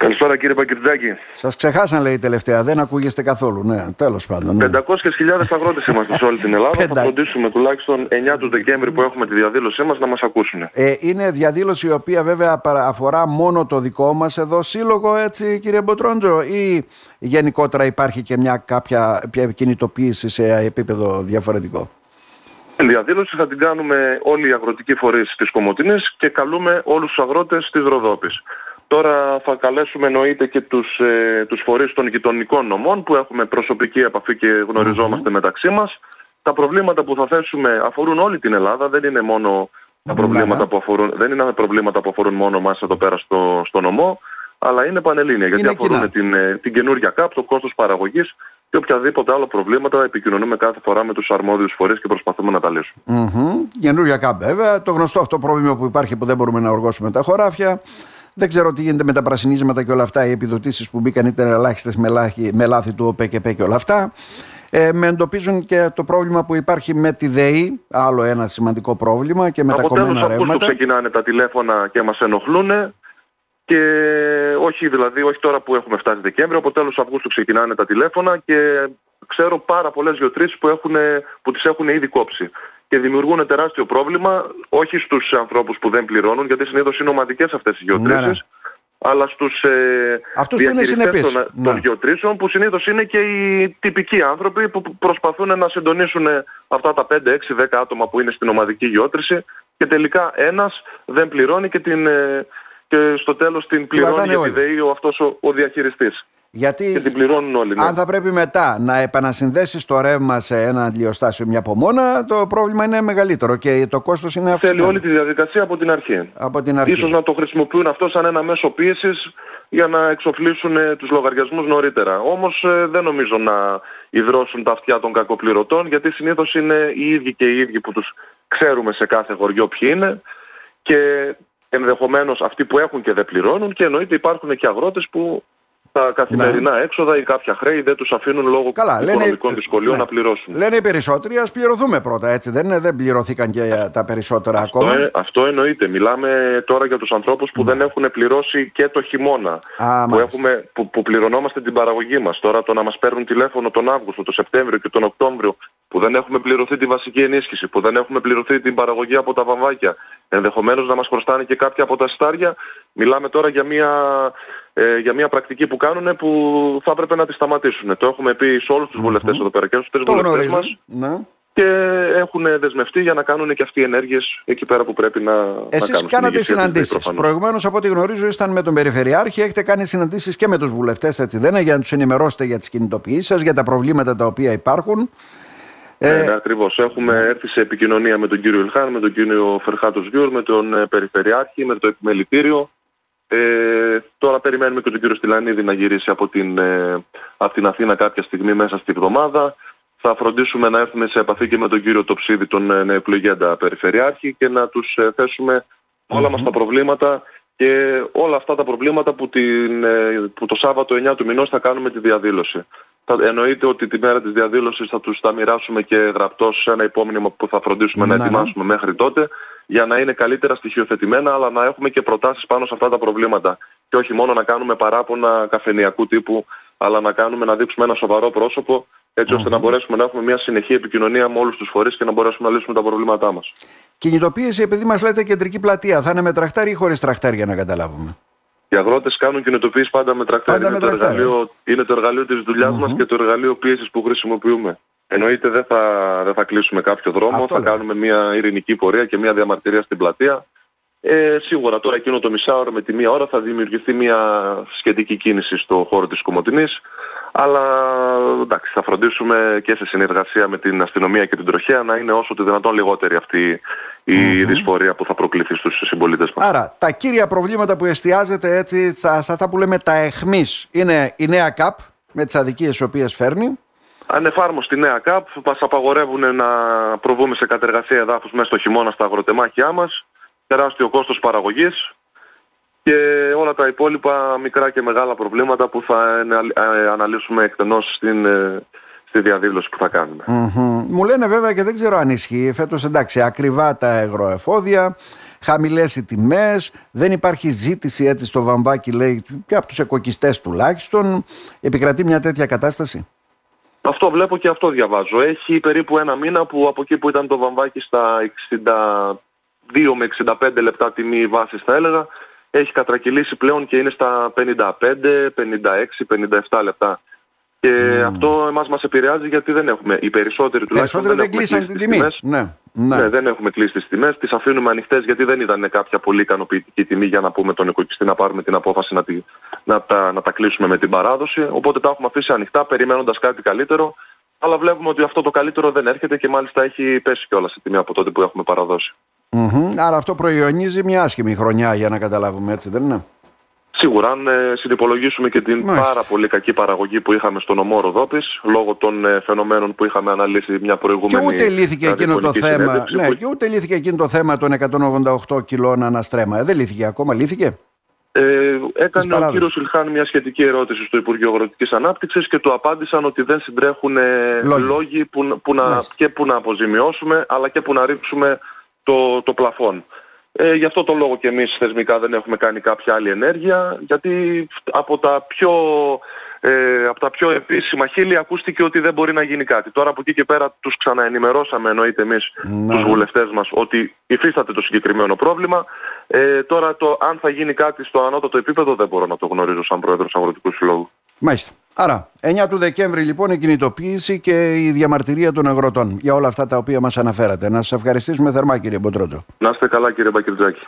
Καλησπέρα κύριε Πακυρτζάκη. Σας ξεχάσαν λέει τελευταία, δεν ακούγεστε καθόλου. Ναι, τέλος πάντων. Ναι. 500.000 αγρότες είμαστε σε όλη την Ελλάδα. θα φροντίσουμε τουλάχιστον 9 του Δεκέμβρη που έχουμε τη διαδήλωσή μας να μας ακούσουν. Ε, είναι διαδήλωση η οποία βέβαια αφορά μόνο το δικό μας εδώ σύλλογο, έτσι κύριε Μποτρόντζο, ή γενικότερα υπάρχει και μια κάποια κινητοποίηση σε επίπεδο διαφορετικό; Τη διαδήλωση θα την κάνουμε όλοι οι αγροτικοί φορείς της Κομωτινής και καλούμε όλους τους αγρότες της Ροδόπης. Τώρα θα καλέσουμε εννοείται και τους, ε, τους φορείς των γειτονικών νομών που έχουμε προσωπική επαφή και γνωριζομαστε μεταξύ μας. Τα προβλήματα που θα θέσουμε αφορούν όλη την Ελλάδα, δεν είναι μόνο τα προβλήματα που αφορούν, δεν είναι προβλήματα που αφορούν μόνο μας εδώ πέρα στο, στο νομό, αλλά είναι πανελλήνια γιατί αφορούν την, ε, την καινούργια ΚΑΠ, το κόστος παραγωγής και οποιαδήποτε άλλο προβλήματα επικοινωνούμε κάθε φορά με τους αρμόδιους φορείς και προσπαθούμε να τα λύσουμε. Mm-hmm. Καινούργια ΚΑΠ βέβαια, το γνωστό αυτό πρόβλημα που υπάρχει που δεν μπορούμε να οργώσουμε τα χωράφια. Δεν ξέρω τι γίνεται με τα πρασινίσματα και όλα αυτά. Οι επιδοτήσεις που μπήκαν ήταν ελάχιστες με, λάθη του ΟΠΕΚΕΠΕ και όλα αυτά. Ε, με εντοπίζουν και το πρόβλημα που υπάρχει με τη ΔΕΗ, άλλο ένα σημαντικό πρόβλημα και με Από τα κομμένα ρεύματα. Από τέλος ξεκινάνε τα τηλέφωνα και μας ενοχλούν και όχι δηλαδή, όχι τώρα που έχουμε φτάσει Δεκέμβριο, από τέλος Αυγούστου ξεκινάνε τα τηλέφωνα και ξέρω πάρα πολλές γεωτρήσεις που, έχουν, που τις έχουν ήδη κόψει και δημιουργούν τεράστιο πρόβλημα όχι στους ανθρώπους που δεν πληρώνουν γιατί συνήθως είναι ομαδικές αυτές οι γεωτρήσεις ναι, ναι. αλλά στους ε, διαχειριστές των, ναι. των γεωτρήσεων που συνήθως είναι και οι τυπικοί άνθρωποι που προσπαθούν να συντονίσουν αυτά τα 5, 6, 10 άτομα που είναι στην ομαδική γεώτρηση και τελικά ένας δεν πληρώνει και, την, ε, και στο τέλος την πληρώνει για τη ΔΕΗ ο, αυτός ο, ο διαχειριστής. Γιατί και την πληρώνουν όλοι. Ναι. Αν θα πρέπει μετά να επανασυνδέσεις το ρεύμα σε ένα αντιλιοστάσιο μια από μόνα, το πρόβλημα είναι μεγαλύτερο και το κόστος είναι αυξημένο. Θέλει όλη τη διαδικασία από την αρχή. Από την αρχή. Ίσως να το χρησιμοποιούν αυτό σαν ένα μέσο πίεσης για να εξοφλήσουν ε, τους λογαριασμούς νωρίτερα. Όμως ε, δεν νομίζω να υδρώσουν τα αυτιά των κακοπληρωτών, γιατί συνήθως είναι οι ίδιοι και οι ίδιοι που τους ξέρουμε σε κάθε χωριό ποιοι είναι και ενδεχομένως αυτοί που έχουν και δεν πληρώνουν και εννοείται υπάρχουν και αγρότες που τα καθημερινά ναι. έξοδα ή κάποια χρέη δεν τους αφήνουν λόγω Καλά, οικονομικών δυσκολιών ναι. να πληρώσουν. Λένε οι περισσότεροι ας πληρωθούμε πρώτα έτσι δεν, είναι, δεν πληρωθήκαν και τα περισσότερα αυτό ακόμα. Ε, αυτό εννοείται. Μιλάμε τώρα για τους ανθρώπους που ναι. δεν έχουν πληρώσει και το χειμώνα. Α, που, έχουμε, που, που πληρωνόμαστε την παραγωγή μας. Τώρα το να μας παίρνουν τηλέφωνο τον Αύγουστο, τον Σεπτέμβριο και τον Οκτώβριο που δεν έχουμε πληρωθεί τη βασική ενίσχυση, που δεν έχουμε πληρωθεί την παραγωγή από τα βαμβάκια, ενδεχομένως να μας χρωστάνε και κάποια από τα στάρια. Μιλάμε τώρα για μια, ε, για μια πρακτική που κάνουν που θα έπρεπε να τη σταματήσουν. Το έχουμε πει σε όλους τους βουλευτές εδώ πέρα και στους τρεις βουλευτές μας. Ναι. Και έχουν δεσμευτεί για να κάνουν και αυτοί οι ενέργειες εκεί πέρα που πρέπει να, Εσείς να κάνουν. κάνατε συναντήσεις. Προηγουμένως από ό,τι γνωρίζω ήσταν με τον Περιφερειάρχη, έχετε κάνει συναντήσεις και με τους βουλευτές, έτσι δεν είναι, για να τους ενημερώσετε για τις κινητοποιήσεις σας, για τα προβλήματα τα οποία υπάρχουν. Ε, ναι, ακριβώς. Έχουμε ναι. έρθει σε επικοινωνία με τον κύριο Ιλχάν, με τον κύριο Φερχάτ Οζγκιούρ, με τον ε, Περιφερειάρχη, με το Επιμελητήριο. Ε, τώρα περιμένουμε και τον κύριο Στυλανίδη να γυρίσει από την, ε, από την Αθήνα κάποια στιγμή μέσα στη βδομάδα. Θα φροντίσουμε να έρθουμε σε επαφή και με τον κύριο Τοψίδη, τον ε, νεοεκλογέντα Περιφερειάρχη και να τους ε, θέσουμε όλα μας τα προβλήματα και όλα αυτά τα προβλήματα που, την, ε, που το Σάββατο 9 του μηνός θα κάνουμε τη διαδήλωση. Θα, εννοείται ότι τη μέρα της διαδήλωσης θα τους τα μοιράσουμε και γραπτός σε ένα υπόμνημα που θα φροντίσουμε να, να ετοιμάσουμε μέχρι τότε για να είναι καλύτερα στοιχειοθετημένα αλλά να έχουμε και προτάσεις πάνω σε αυτά τα προβλήματα. Και όχι μόνο να κάνουμε παράπονα καφενιακού τύπου αλλά να κάνουμε να δείξουμε ένα σοβαρό πρόσωπο έτσι ώστε να μπορέσουμε να έχουμε μια συνεχή επικοινωνία με όλους τους φορείς και να μπορέσουμε να λύσουμε τα προβλήματά μας. Κινητοποίηση, επειδή μας λέτε κεντρική πλατεία, θα είναι με τραχτάρι ή χωρίς τραχτάρι για να καταλάβουμε; Οι αγρότες κάνουν κινητοποίηση πάντα με τραχτάρι. Πάντα είναι, με το εργαλείο, είναι το εργαλείο της δουλειάς mm-hmm. μας και το εργαλείο πίεσης που χρησιμοποιούμε. Εννοείται δεν θα, δεν θα κλείσουμε κάποιο δρόμο, Αυτό θα λέω. κάνουμε μια ειρηνική πορεία και μια διαμαρτυρία στην πλατεία. Ε, σίγουρα τώρα εκείνο το μισάωρο με τη μία ώρα θα δημιουργηθεί μια σχετική κίνηση στο χώρο της Κομωτινής. Αλλά εντάξει, θα φροντίσουμε και σε συνεργασία με την αστυνομία και την τροχέα να είναι όσο το δυνατόν λιγότερη αυτή η mm δυσφορία που θα προκληθεί στους συμπολίτες μας. Άρα τα κύρια προβλήματα που εστιάζεται έτσι στα αυτά που λέμε τα εχμής είναι η νέα ΚΑΠ με τις αδικίες τις οποίες φέρνει. Ανεφάρμοστη νέα ΚΑΠ μας απαγορεύουν να προβούμε σε κατεργασία εδάφους μέσα στο χειμώνα στα αγροτεμάχια μας. Τεράστιο κόστος παραγωγής και όλα τα υπόλοιπα μικρά και μεγάλα προβλήματα που θα ε, αναλύσουμε εκτενώς στην, ε, στη διαδήλωση που θα κανουμε Μου λένε βέβαια και δεν ξέρω αν ισχύει φέτος εντάξει ακριβά τα εγρωεφόδια χαμηλές οι τιμές, δεν υπάρχει ζήτηση έτσι στο βαμβάκι, λέει, και από τους εκοκιστές τουλάχιστον. Επικρατεί μια τέτοια κατάσταση; Αυτό βλέπω και αυτό διαβάζω. Έχει περίπου ένα μήνα που από εκεί που ήταν το βαμβάκι στα 62 με 65 λεπτά τιμή βάσης θα έλεγα, έχει κατρακυλήσει πλέον και είναι στα 55, 56, 57 λεπτά. Και αυτό εμάς μας επηρεάζει γιατί δεν έχουμε, οι περισσότεροι τουλάχιστον δεν, δεν κλείσαν την τιμή. Ναι, ναι. ναι, δεν έχουμε κλείσει τις τιμές, τις αφήνουμε ανοιχτές γιατί δεν ήταν κάποια πολύ ικανοποιητική τιμή για να πούμε τον οικοκυστή να πάρουμε την απόφαση να, τη, να, τα, να τα κλείσουμε με την παράδοση. Οπότε τα έχουμε αφήσει ανοιχτά περιμένοντας κάτι καλύτερο. Αλλά βλέπουμε ότι αυτό το καλύτερο δεν έρχεται και μάλιστα έχει πέσει κιόλας η τιμή από τότε που έχουμε παραδώσει. Mm-hmm. Άρα αυτό προϊονίζει μια άσχημη χρονιά για να καταλάβουμε έτσι δεν είναι; Σίγουρα, αν ε, συνυπολογίσουμε και την πάρα πολύ κακή παραγωγή που είχαμε στον ομό Ροδόπης, λόγω των ε, φαινομένων που είχαμε αναλύσει μια προηγούμενη Και ούτε λύθηκε εκείνο το θέμα, ναι, που... και ούτε λύθηκε εκείνο το θέμα των 188 κιλών αναστρέμα. Ε, δεν λύθηκε ακόμα, λύθηκε; Ε, έκανε ο κύριος Ιλχάν μια σχετική ερώτηση στο Υπουργείο Αγροτικής Ανάπτυξης και του απάντησαν ότι δεν συντρέχουν ε, λόγοι, λόγοι που, που να, και που να αποζημιώσουμε αλλά και που να ρίξουμε το, το πλαφόν. Ε, γι' αυτό το λόγο και εμείς θεσμικά δεν έχουμε κάνει κάποια άλλη ενέργεια, γιατί από τα πιο, ε, από τα πιο επίσημα χείλη ακούστηκε ότι δεν μπορεί να γίνει κάτι. Τώρα από εκεί και πέρα τους ξαναενημερώσαμε εννοείται εμείς ναι. τους βουλευτές μας ότι υφίσταται το συγκεκριμένο πρόβλημα. Ε, τώρα το αν θα γίνει κάτι στο ανώτατο επίπεδο δεν μπορώ να το γνωρίζω σαν Πρόεδρος Αγροτικού Συλλόγου. Μάλιστα. Άρα, 9 του Δεκέμβρη λοιπόν η κινητοποίηση και η διαμαρτυρία των αγροτών για όλα αυτά τα οποία μας αναφέρατε. Να σας ευχαριστήσουμε θερμά κύριε Μποτρότζο. Να είστε καλά κύριε Μπακυρτζάκη.